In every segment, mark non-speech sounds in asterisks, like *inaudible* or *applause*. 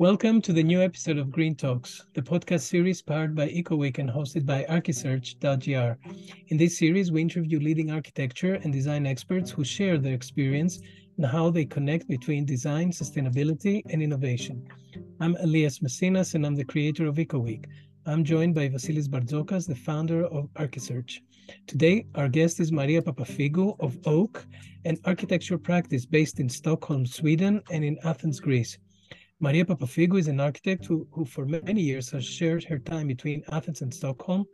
Welcome to the new episode of Green Talks, the podcast series powered by EcoWeek and hosted by Archisearch.gr. In this series, we interview leading architecture and design experts who share their experience and how they connect between design, sustainability, and innovation. I'm Elias Messinas, and I'm the creator of EcoWeek. I'm joined by Vasilis Bartzokas, the founder of Archisearch. Today, our guest is Maria Papafigou of Oak, an architecture practice based in Stockholm, Sweden, and in Athens, Greece. Maria Papafigou is an architect who, who, for many years, has shared her time between Athens and Stockholm,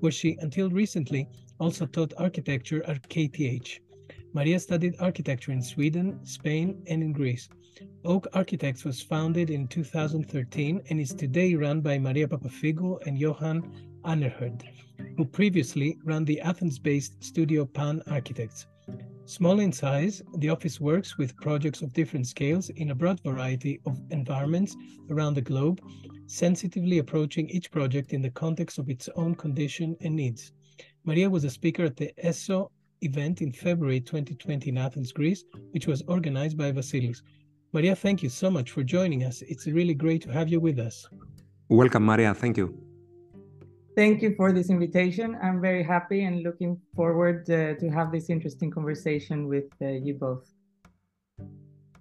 where she, until recently, also taught architecture at KTH. Maria studied architecture in Sweden, Spain, and in Greece. Oak Architects was founded in 2013 and is today run by Maria Papafigou and Johan Anerhard, who previously ran the Athens based studio Pan Architects. Small in size, the office works with projects of different scales in a broad variety of environments around the globe, sensitively approaching each project in the context of its own condition and needs. Maria was a speaker at the ESSO event in February 2020 in Athens, Greece, which was organized by Vasilis. Maria, thank you so much for joining us. It's really great to have you with us. Welcome, Maria. Thank you. Thank you for this invitation. I'm very happy and looking forward uh, to have this interesting conversation with uh, you both.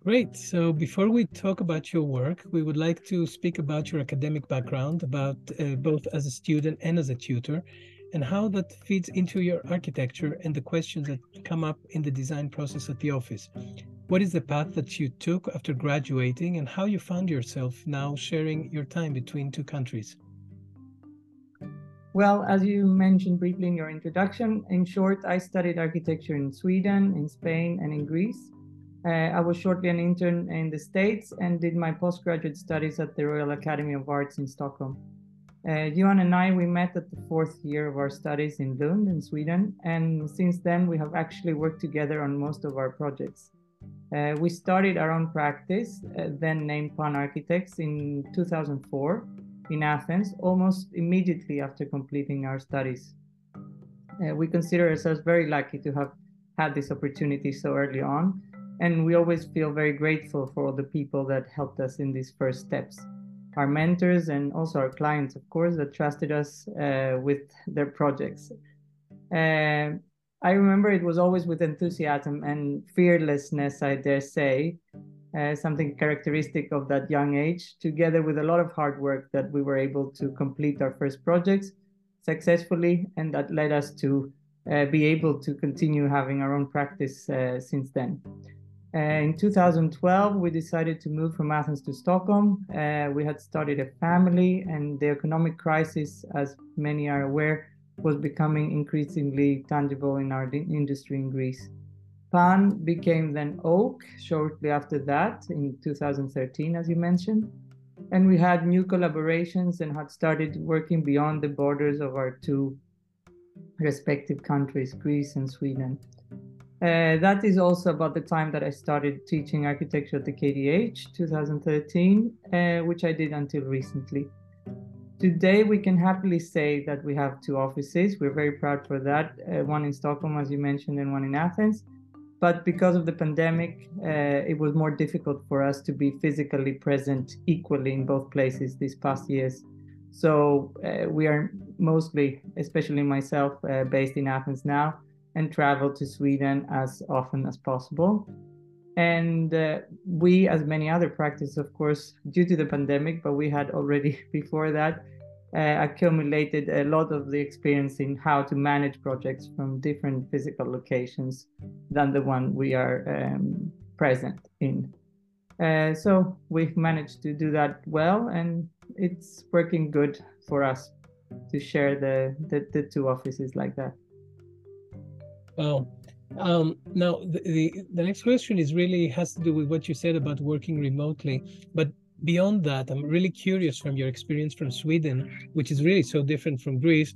Great. So before we talk about your work, we would like to speak about your academic background, about uh, both as a student and as a tutor, and how that feeds into your architecture and the questions that come up in the design process at the office. What is the path that you took after graduating and how you found yourself now sharing your time between two countries? Well, as you mentioned briefly in your introduction, in short, I studied architecture in Sweden, in Spain, and in Greece. Uh, I was shortly an intern in the States and did my postgraduate studies at the Royal Academy of Arts in Stockholm. Uh, Johan and I, we met at the fourth year of our studies in Lund in Sweden, and since then we have actually worked together on most of our projects. Uh, we started our own practice, uh, then named Pan Architects, in 2004, in Athens almost immediately after completing our studies. Uh, we consider ourselves very lucky to have had this opportunity so early on, and we always feel very grateful for all the people that helped us in these first steps. Our mentors and also our clients, of course, that trusted us uh, with their projects. Uh, I remember it was always with enthusiasm and fearlessness, I dare say, uh, something characteristic of that young age, together with a lot of hard work that we were able to complete our first projects successfully, and that led us to uh, be able to continue having our own practice uh, since then. Uh, in 2012, we decided to move from Athens to Stockholm. Uh, we had started a family, and the economic crisis, as many are aware, was becoming increasingly tangible in our industry in Greece. Pan became then Oak shortly after that in 2013, as you mentioned. And we had new collaborations and had started working beyond the borders of our two respective countries, Greece and Sweden. Uh, that is also about the time that I started teaching architecture at the KTH, 2013, uh, which I did until recently. Today, we can happily say that we have two offices. We're very proud for that uh, one in Stockholm, as you mentioned, and one in Athens. But because of the pandemic, uh, it was more difficult for us to be physically present equally in both places these past years. So uh, we are mostly, especially myself, uh, based in Athens now and travel to Sweden as often as possible. And uh, we, as many other practices, of course, due to the pandemic, but we had already *laughs* before that, uh, accumulated a lot of the experience in how to manage projects from different physical locations than the one we are um, present in. Uh, so we've managed to do that well, and it's working good for us to share the, the, the two offices like that. Well, um, now the, the, the next question is really has to do with what you said about working remotely, but beyond that, I'm really curious from your experience from Sweden, which is really so different from Greece,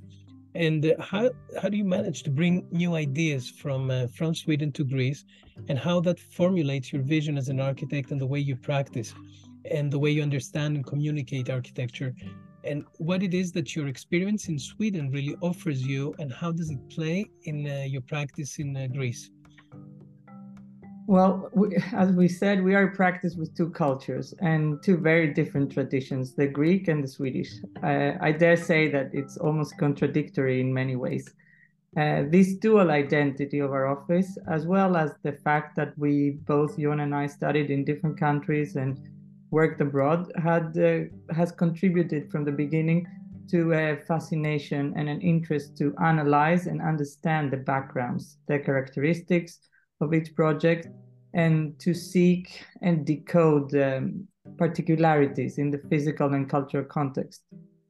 and uh, how how do you manage to bring new ideas from uh, from Sweden to Greece, and how that formulates your vision as an architect and the way you practice, and the way you understand and communicate architecture, and what it is that your experience in Sweden really offers you, and how does it play in uh, your practice in uh, Greece? Well, we, as we said, we are practice with two cultures and two very different traditions, the Greek and the Swedish. Uh, I dare say that it's almost contradictory in many ways. Uh, this dual identity of our office, as well as the fact that we both, Johan and I, studied in different countries and worked abroad, had uh, has contributed from the beginning to a fascination and an interest to analyze and understand the backgrounds, the characteristics of each project, and to seek and decode um, particularities in the physical and cultural context.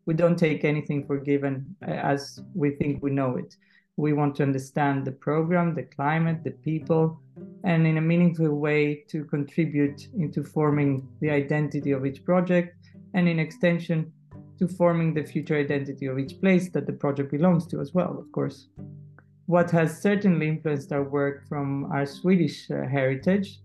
We don't take anything for given uh, as we think we know it. We want to understand the program, the climate, the people, and in a meaningful way to contribute into forming the identity of each project and in extension to forming the future identity of each place that the project belongs to as well, of course. What has certainly influenced our work from our Swedish uh, heritage,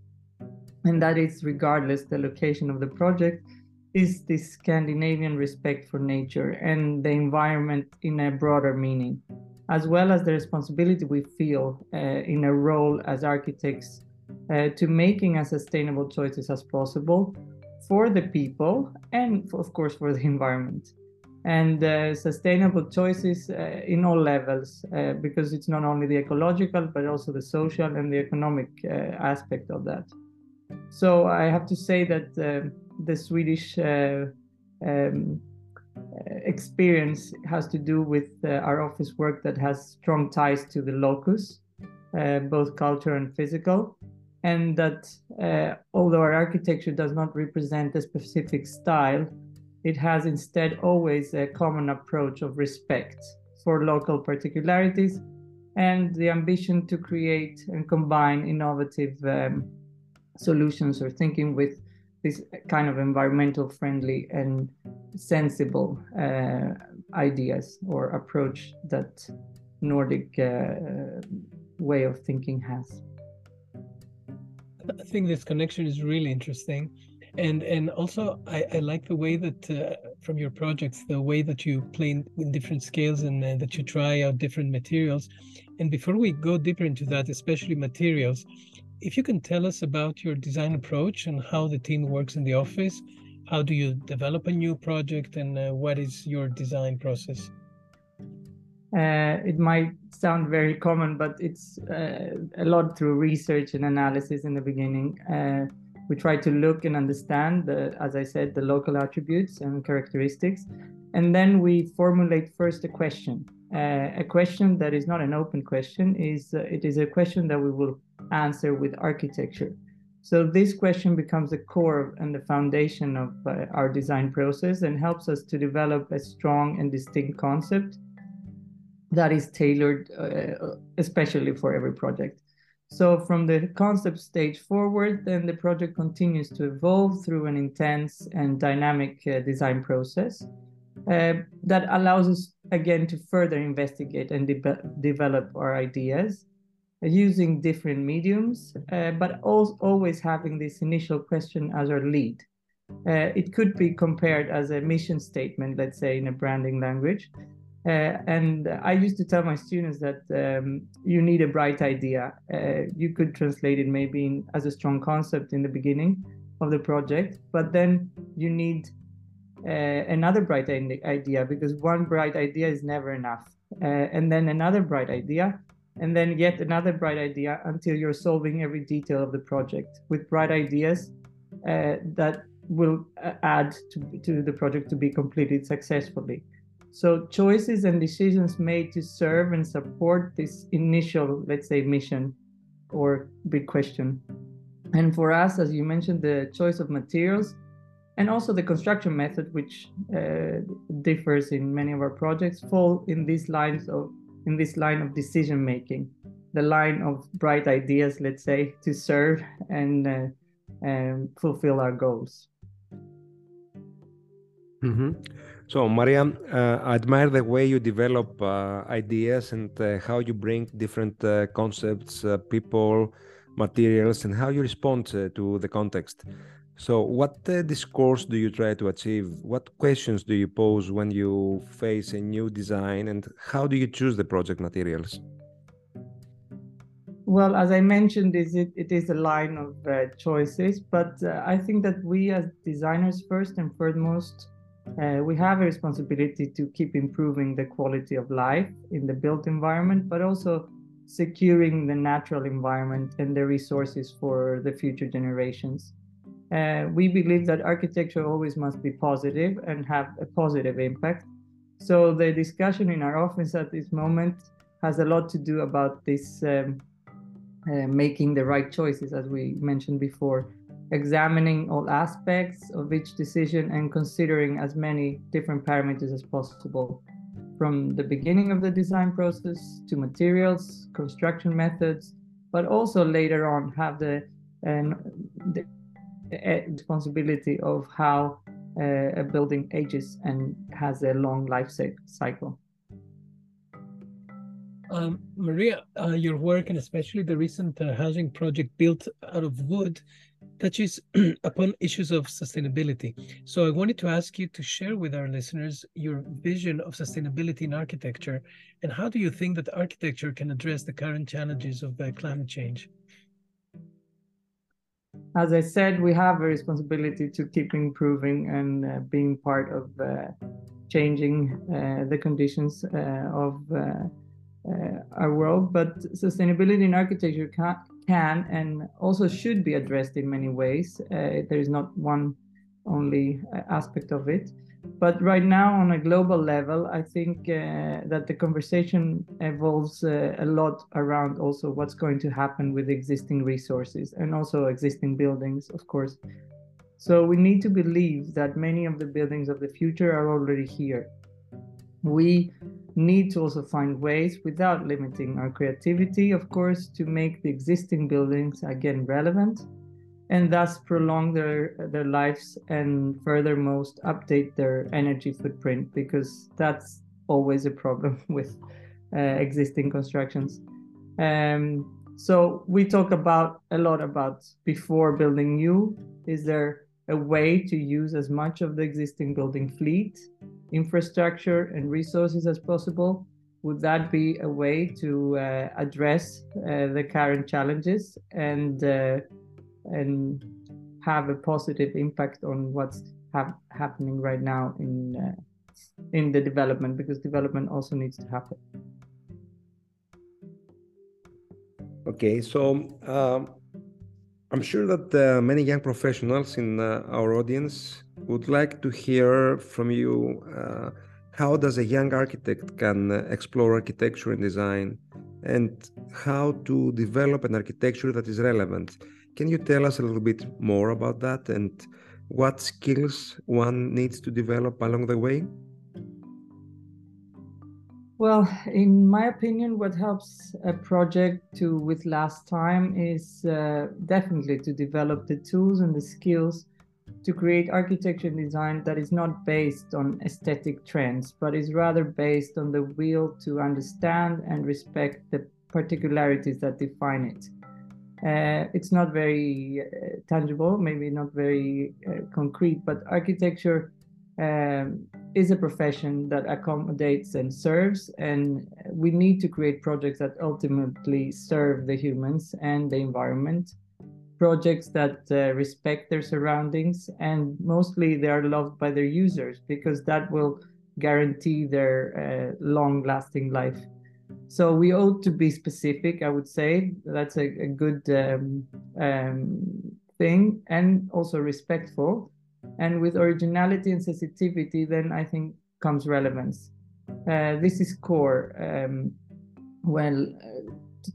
and that is regardless the location of the project, is this Scandinavian respect for nature and the environment in a broader meaning as well as the responsibility we feel uh, in a role as architects uh, to making as sustainable choices as possible for the people and for, of course for the *laughs* environment and uh, sustainable choices uh, in all levels uh, because it's not only the ecological but also the social and the economic uh, aspect of that. So i have to say that the swedish um, uh, experience has to do with uh, our office work that has strong ties to the locus, uh, both culture and physical, and that although our architecture does not represent a specific style, it has instead always a common approach of respect for local particularities and the ambition to create and combine innovative um, solutions or thinking with this kind of environmental friendly and sensible uh, ideas or approach that Nordic uh, way of thinking has. I think this connection is really interesting, and and also I, I like the way that uh, from your projects the way that you play in, in different scales and uh, that you try out different materials. And before we go deeper into that, especially materials, if you can tell us about your design approach and how the team works in the office, how do you develop a new project, and uh, what is your design process? Uh, it might sound very common, but it's uh, a lot through research and analysis in the beginning. Uh, we try to look and understand, the, as I said, the local attributes and characteristics. And then we formulate first a question. Uh, a question that is not an open question is uh, it is a question that we will answer with architecture. So this question becomes the core and the foundation of uh, our design process and helps us to develop a strong and distinct concept that is tailored uh, especially for every project. So from the concept stage forward, then the project continues to evolve through an intense and dynamic uh, design process uh, that allows us again to further investigate and de develop our ideas using different mediums, uh, but always having this initial question as our lead. Uh, it could be compared as a mission statement, let's say in a branding language. Uh, and I used to tell my students that um, you need a bright idea. Uh, you could translate it maybe in, as a strong concept in the beginning of the project, but then you need uh, another bright idea because one bright idea is never enough. Uh, and then another bright idea, and then yet another bright idea until you're solving every detail of the project with bright ideas uh, that will uh, add to, to the project to be completed successfully. So choices and decisions made to serve and support this initial, let's say, mission or big question. And for us, as you mentioned, the choice of materials and also the construction method, which uh, differs in many of our projects, fall in these lines of in this line of decision making, the line of bright ideas, let's say, to serve and uh, um, fulfill our goals. Mm-hmm. So, Maria, uh, I admire the way you develop uh, ideas and uh, how you bring different uh, concepts, uh, people, materials, and how you respond to the context. So, what uh, discourse do you try to achieve? What questions do you pose when you face a new design, and how do you choose the project materials? Well, as I mentioned, is it, it is a line of uh, choices, but uh, I think that we as designers, first and foremost, uh, we have a responsibility to keep improving the quality of life in the built environment, but also securing the natural environment and the resources for the future generations. Uh, we believe that architecture always must be positive and have a positive impact. So the discussion in our office at this moment has a lot to do about this um, uh, making the right choices, as we mentioned before, examining all aspects of each decision and considering as many different parameters as possible from the beginning of the design process to materials, construction methods, but also later on have the, uh, the responsibility of how uh, a building ages and has a long life cycle. Um, Maria, uh, your work and especially the recent uh, housing project built out of wood touches *clears throat* upon issues of sustainability. So I wanted to ask you to share with our listeners your vision of sustainability in architecture and how do you think that architecture can address the current challenges of uh, climate change? As I said, we have a responsibility to keep improving and uh, being part of uh, changing uh, the conditions uh, of uh, our world, but sustainability in architecture can, can, and also should be addressed in many ways. Uh, there is not one only uh, aspect of it. But right now, on a global level, I think uh, that the conversation evolves uh, a lot around also what's going to happen with existing resources and also existing buildings, of course. So we need to believe that many of the buildings of the future are already here. We need to also find ways without limiting our creativity, of course, to make the existing buildings again relevant and thus prolong their their lives and furthermost update their energy footprint because that's always a problem *laughs* with uh, existing constructions. Um, so we talk about a lot about before building new. Is there a way to use as much of the existing building fleet infrastructure and resources as possible? Would that be a way to uh, address uh, the current challenges and uh, and have a positive impact on what's ha- happening right now in uh, in the development? Because development also needs to happen. Okay, so um, I'm sure that uh, many young professionals in uh, our audience would like to hear from you uh, how does a young architect can uh, explore architecture and design? And how to develop an architecture that is relevant? Can you tell us a little bit more about that? And what skills one needs to develop along the way well, in my opinion, what helps a project to with last time is uh, definitely to develop the tools and the skills to create architecture and design that is not based on aesthetic trends, but is rather based on the will to understand and respect the particularities that define it. Uh, it's not very uh, tangible, maybe not very uh, concrete, but architecture um, is a profession that accommodates and serves, and we need to create projects that ultimately serve the humans and the environment projects that uh, respect their surroundings and mostly they are loved by their users because that will guarantee their uh, long lasting life. So we ought to be specific i would say. That's a, a good um, um, thing and also respectful and with originality and sensitivity then i think comes relevance. Uh, this is core um, well uh,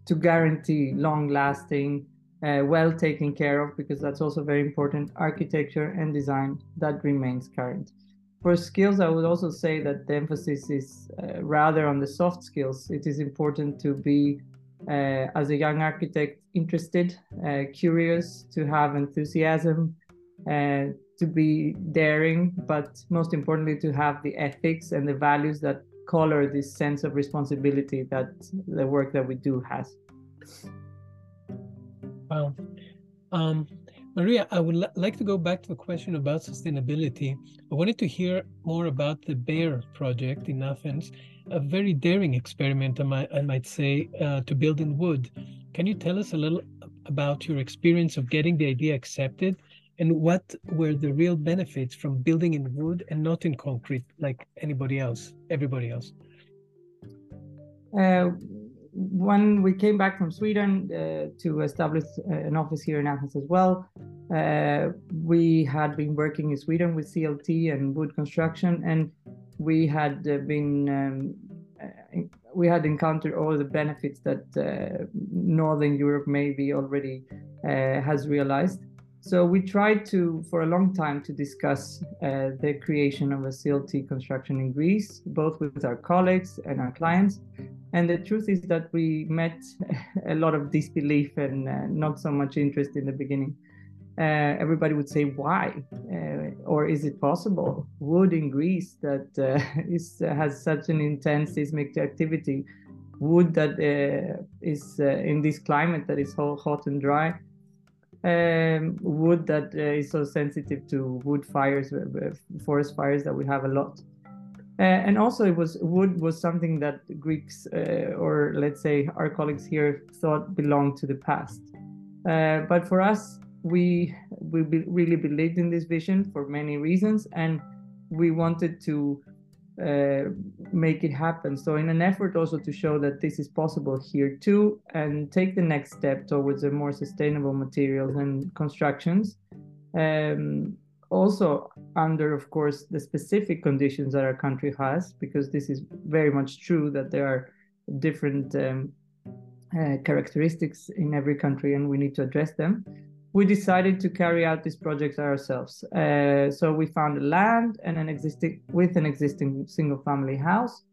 to guarantee long lasting uh, well taken care of because that's also very important architecture and design that remains current. For skills i would also say that the emphasis is uh, rather on the soft skills. It is important to be uh, as a young architect interested uh, curious to have enthusiasm to be daring but most importantly to have the ethics and the values that color this sense of responsibility that the work that we do has Wow. Um, Maria, I would like to go back to the question about sustainability. I wanted to hear more about the BEAR project in Athens, a very daring experiment, I might, I might say, uh, to build in wood. can you tell us a little about your experience of getting the idea accepted and what were the real benefits from building in wood and not in concrete like anybody else, everybody else? Uh, when we came back from Sweden uh, to establish uh, an office here in Athens as well, uh, we had been working in Sweden with CLT and wood construction, and we had uh, been um, uh, we had encountered all the benefits that Northern Europe maybe already has realized. So we tried to, for a long time, to discuss the creation of a CLT construction in Greece, both with our colleagues and our clients. And the truth is that we met *laughs* a lot of disbelief and uh, not so much interest in the beginning. Uh, everybody would say, why? Uh, or is it possible? Wood in Greece that uh, *laughs* is, has such an intense seismic activity, wood that uh, is uh, in this climate that is hot and dry, um, wood that is so sensitive to wood fires, forest fires that we have a lot. Uh, and also, it was wood was something that Greeks, uh, or let's say our colleagues here, thought belonged to the past. Uh, but for us, we we be, really believed in this vision for many reasons, and we wanted to uh, make it happen. So, in an effort also to show that this is possible here too, and take the next step towards a more sustainable materials and constructions. Um, also under, of course, the specific conditions that our country has, because this is very much true that there are different um, uh, characteristics in every country and we need to address them. We decided to carry out these projects ourselves. Uh, so we found a land and an existing with an existing single family house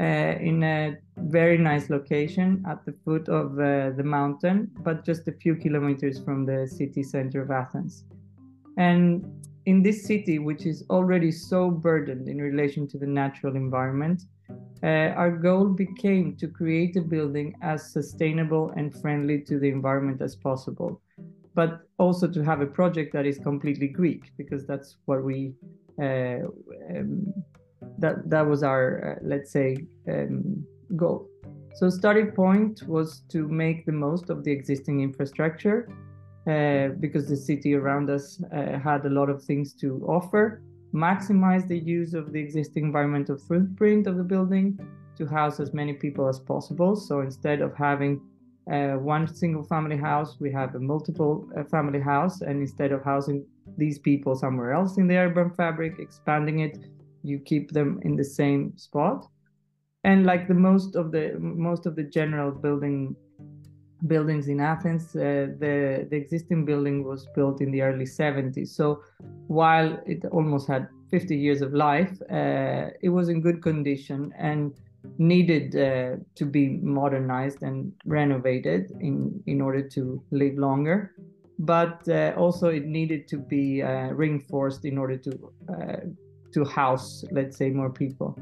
uh, in a very nice location at the foot of uh, the mountain, but just a few kilometers from the city center of Athens. And in this city, which is already so burdened in relation to the natural environment, uh, our goal became to create a building as sustainable and friendly to the environment as possible, but also to have a project that is completely Greek, because that's what we uh, um, that that was our uh, let's say um, goal. So starting point was to make the most of the existing infrastructure uh, because the city around us uh, had a lot of things to offer, maximize the use of the existing environmental footprint of the building to house as many people as possible. So instead of having uh, one single family house, we have a multiple uh, family house. And instead of housing these people somewhere else in the urban fabric, expanding it, you keep them in the same spot. And like the most of the most of the general building buildings in Athens. Uh, the the existing building was built in the early 70s. So while it almost had 50 years of life, uh, it was in good condition and needed uh, to be modernized and renovated in in order to live longer. But uh, also it needed to be uh, reinforced in order to uh, to house, let's say, more people.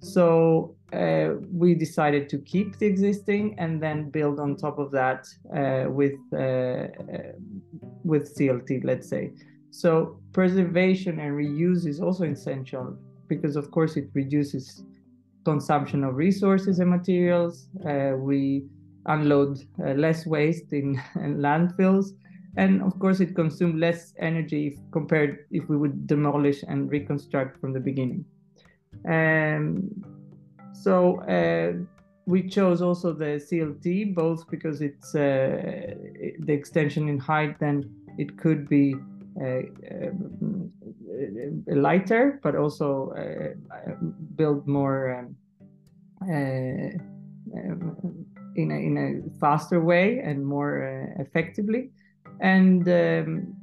So uh, we decided to keep the existing and then build on top of that uh, with with CLT, let's say. So preservation and reuse is also essential because, of course, it reduces consumption of resources and materials. Uh, we unload uh, less waste in, *laughs* in, landfills, and of course, it consumes less energy compared if we would demolish and reconstruct from the beginning. Um, so uh, we chose also the CLT, both because it's uh, the extension in height, then it could be uh, um, lighter, but also uh, build more um, uh, um, in, a, in a faster way and more uh, effectively. And um,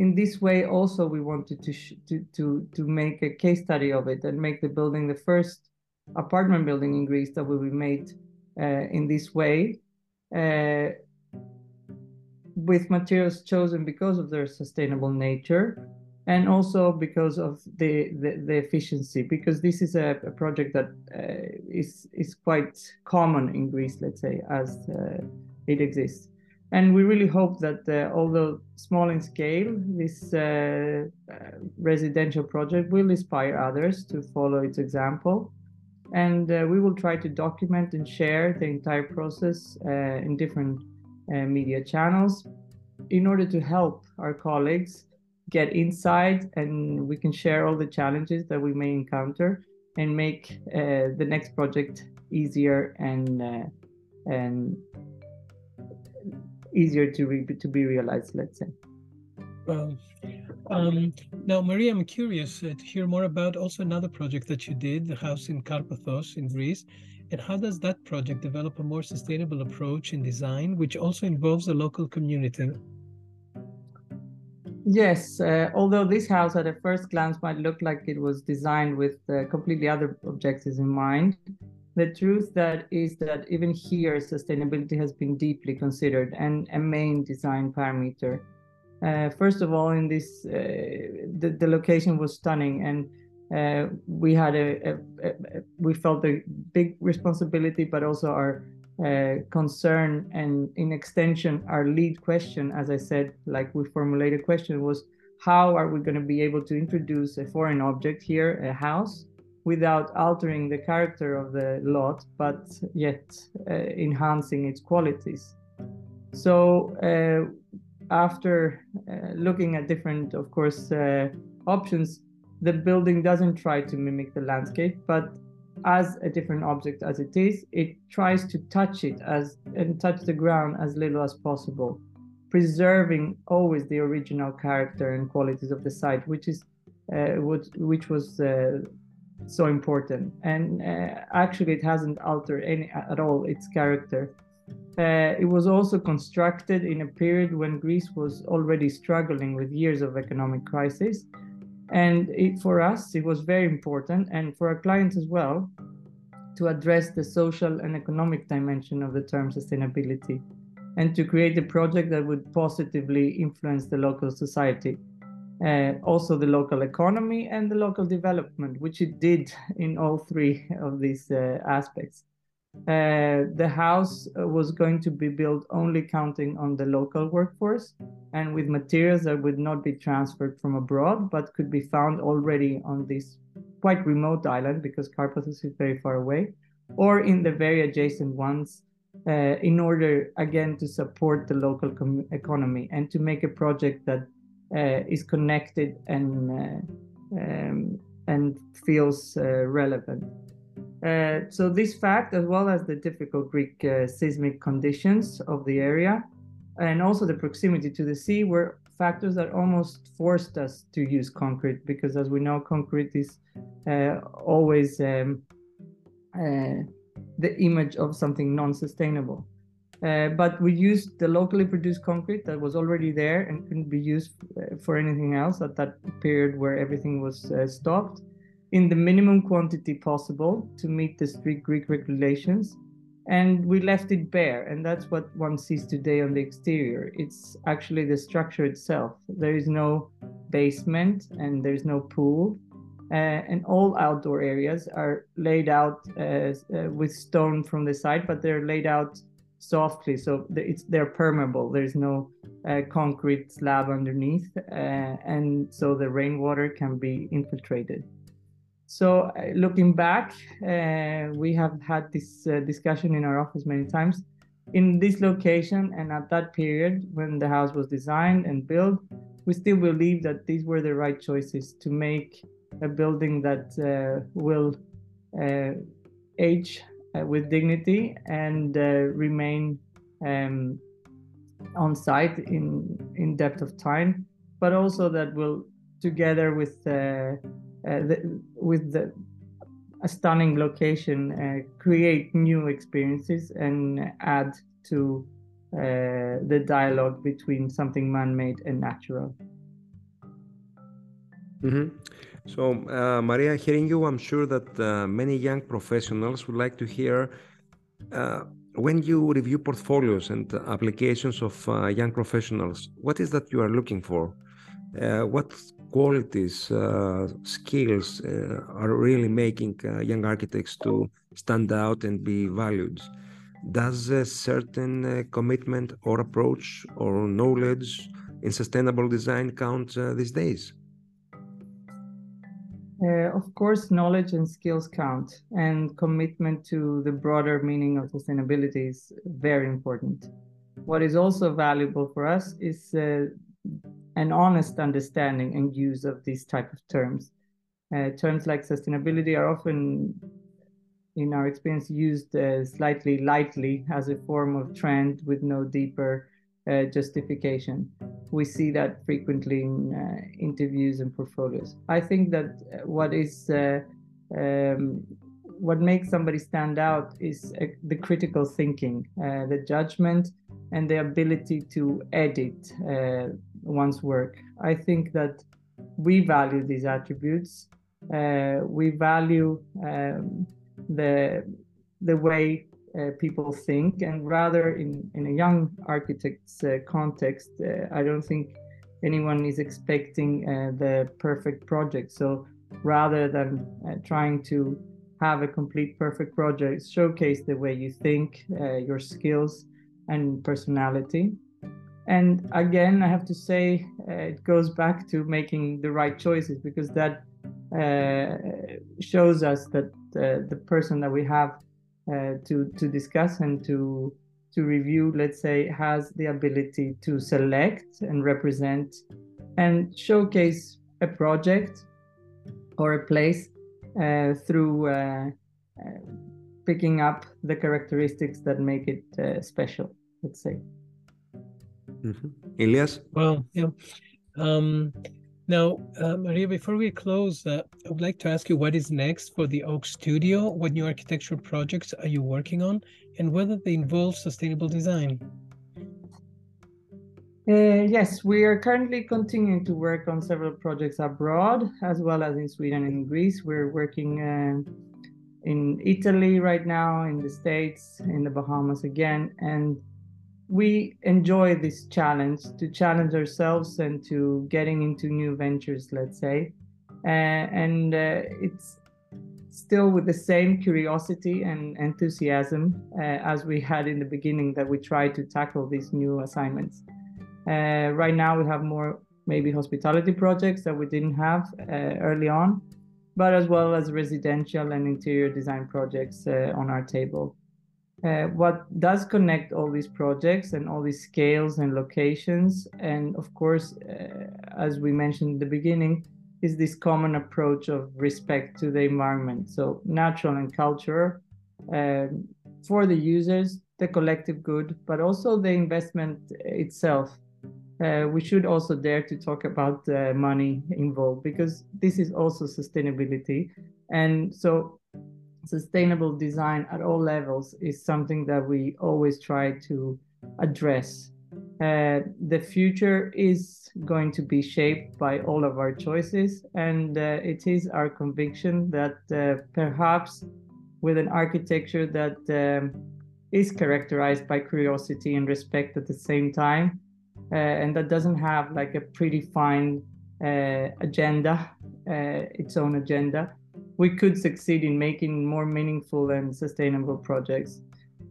in this way also we wanted to, to to to make a case study of it and make the building the first apartment building in Greece that will be made uh, in this way uh, with materials chosen because of their sustainable nature and also because of the, the, the efficiency because this is a, a project that uh, is is quite common in Greece let's say as uh, it exists and we really hope that uh, although small in scale, this uh, residential project will inspire others to follow its example. And uh, we will try to document and share the entire process uh, in different uh, media channels in order to help our colleagues get insight and we can share all the challenges that we may encounter and make uh, the next project easier and uh, and easier to re- to be realized let's say. Well um, now maria i'm curious uh, to hear more about also another project that you did the house in karpathos in greece. And how does that project develop a more sustainable approach in design which also involves the local community Yes, uh, although this house at a first glance might look like it was designed with uh, completely other objectives in mind, the truth that is that even here sustainability has been deeply considered and a main design parameter. Uh, first of all, in this, uh, the, the location was stunning and uh, we had a, a, a, we felt a big responsibility, but also our concern and in extension our lead question as i said like we formulated question was how are we going to be able to introduce a foreign object here a house without altering the character of the lot but yet uh, enhancing its qualities? So uh, after uh, looking at different of course uh, options the building doesn't try to mimic the landscape but as a different object as it is, it tries to touch it as and touch the ground as little as possible, preserving always the original character and qualities of the site, which is uh, what, which was uh, so important. And uh, actually, it hasn't altered any at all its character. Uh, it was also constructed in a period when Greece was already struggling with years of economic crisis and it, for us, it was very important, and for our clients as well, to address the social and economic dimension of the term sustainability and to create a project that would positively influence the local society. Uh, also the local economy and the local development, which it did in all three of these uh, aspects. Uh, the house uh, was going to be built only counting on the local workforce and with materials that would not be transferred from abroad but could be found already on this quite remote island because Karpathos is very far away or in the very adjacent ones uh, in order again to support the local com- economy and to make a project that uh, is connected and uh, um, and feels uh, relevant. Uh, so this fact, as well as the difficult Greek uh, seismic conditions of the area, and also the proximity to the sea, were factors that almost forced us to use concrete because, as we know, concrete is uh, always um, uh, the image of something non-sustainable. Uh, but we used the locally produced concrete that was already there and couldn't be used for anything else at that period where everything was stopped in the minimum quantity possible to meet the strict Greek regulations. And we left it bare, and that's what one sees today on the exterior. It's actually the structure itself. There is no basement and there's no pool. Uh, and all outdoor areas are laid out uh, uh, with stone from the side, but they're laid out softly, so it's they're permeable. There's no uh, concrete slab underneath, uh, and so the rainwater can be infiltrated. So uh, looking back, uh, we have had this uh, discussion in our office many times. In this location and at that period when the house was designed and built, we still believe that these were the right choices to make a building that uh, will uh, age uh, with dignity and remain um, on site in in depth of time, but also that will, together with the, with the, a stunning location, uh, create new experiences and add to uh, the dialogue between something man-made and natural. Mm-hmm. So, uh, Maria, hearing you, I'm sure that uh, many young professionals would like to hear uh, when you review portfolios and applications of young professionals, what is that you are looking for? what qualities, uh, skills uh, are really making uh, young architects to stand out and be valued. Does a certain uh, commitment or approach or knowledge in sustainable design count uh, these days? Uh, of course, knowledge and skills count, and commitment to the broader meaning of sustainability is very important. what is also valuable for us is uh, an honest understanding and use of these type of terms. Uh, terms like sustainability are often, in our experience, used uh, slightly lightly as a form of trend with no deeper uh, justification. We see that frequently in uh, interviews and portfolios. I think that uh, what is uh, um, what makes somebody stand out is the critical thinking, the judgment, and the ability to edit one's work. I think that we value these attributes. Uh, we value um, the the way uh, people think, and rather in in a young architect's uh, context, uh, I don't think anyone is expecting uh, the perfect project. So rather than uh, trying to have a complete perfect project, showcase the way you think, your skills, and personality and again i have to say uh, it goes back to making the right choices because that uh, shows us that uh, the person that we have uh, to to discuss and to to review let's say has the ability to select and represent and showcase a project or a place uh, through uh, picking up the characteristics that make it special let's say Mm-hmm. Elias? Well, yeah. Um, now, uh, Maria, before we close, uh, I would like to ask you what is next for the Oak Studio? What new architectural projects are you working on, and whether they involve sustainable design? Uh, yes, we are currently continuing to work on several projects abroad, as well as in Sweden and Greece. We're working uh, in Italy right now, in the States, in the Bahamas again, and we enjoy this challenge to challenge ourselves and to getting into new ventures let's say. Uh, and uh, it's still with the same curiosity and enthusiasm uh, as we had in the beginning that we try to tackle these new assignments. Uh, right now we have more maybe hospitality projects that we didn't have uh, early on but as well as residential and interior design projects uh, on our table uh, what does connect all these projects and all these scales and locations. And of course uh, as we mentioned in the beginning is this common approach of respect to the environment. So natural and culture um, for the users the collective good but also the investment itself. Uh, we should also dare to talk about the money involved because this is also sustainability. And so sustainable design at all levels is something that we always try to address. Uh, the future is going to be shaped by all of our choices, and uh, it is our conviction that uh, perhaps with an architecture that um, is characterized by curiosity and respect at the same time, uh, and that doesn't have like a predefined uh, agenda, uh, its own agenda, we could succeed in making more meaningful and sustainable projects.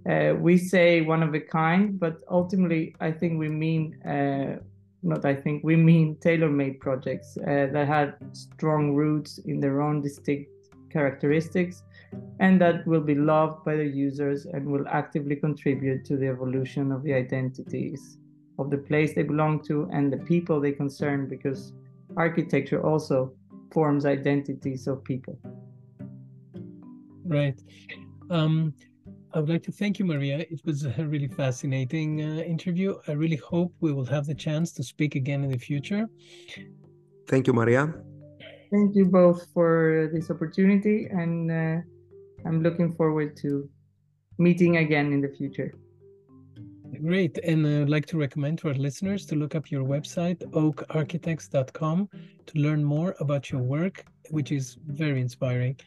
Uh, we say one of a kind, but ultimately, I think we mean, uh, not I think, we mean tailor made projects uh, that have strong roots in their own distinct characteristics and that will be loved by the users and will actively contribute to the evolution of the identities of the place they belong to and the people they concern because architecture also forms identities of people. Right. Um, I would like to thank you, Maria. It was a really fascinating uh, interview. I really hope we will have the chance to speak again in the future. Thank you, Maria. Thank you both for this opportunity, and uh, I'm looking forward to meeting again in the future. Great. And I'd like to recommend to our listeners to look up your website, oakarchitects.com, to learn more about your work, which is very inspiring.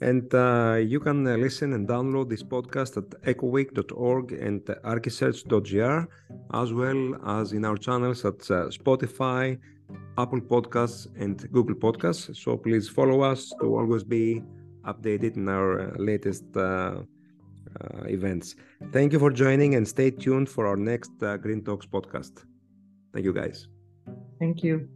And uh, you can uh, listen and download this podcast at ecoweek.org and archisearch.gr, as well as in our channels at uh, Spotify, Apple Podcasts, and Google Podcasts. So please follow us to always be updated in our uh, latest uh, uh, events. Thank you for joining and stay tuned for our next Green Talks podcast. Thank you, guys. Thank you.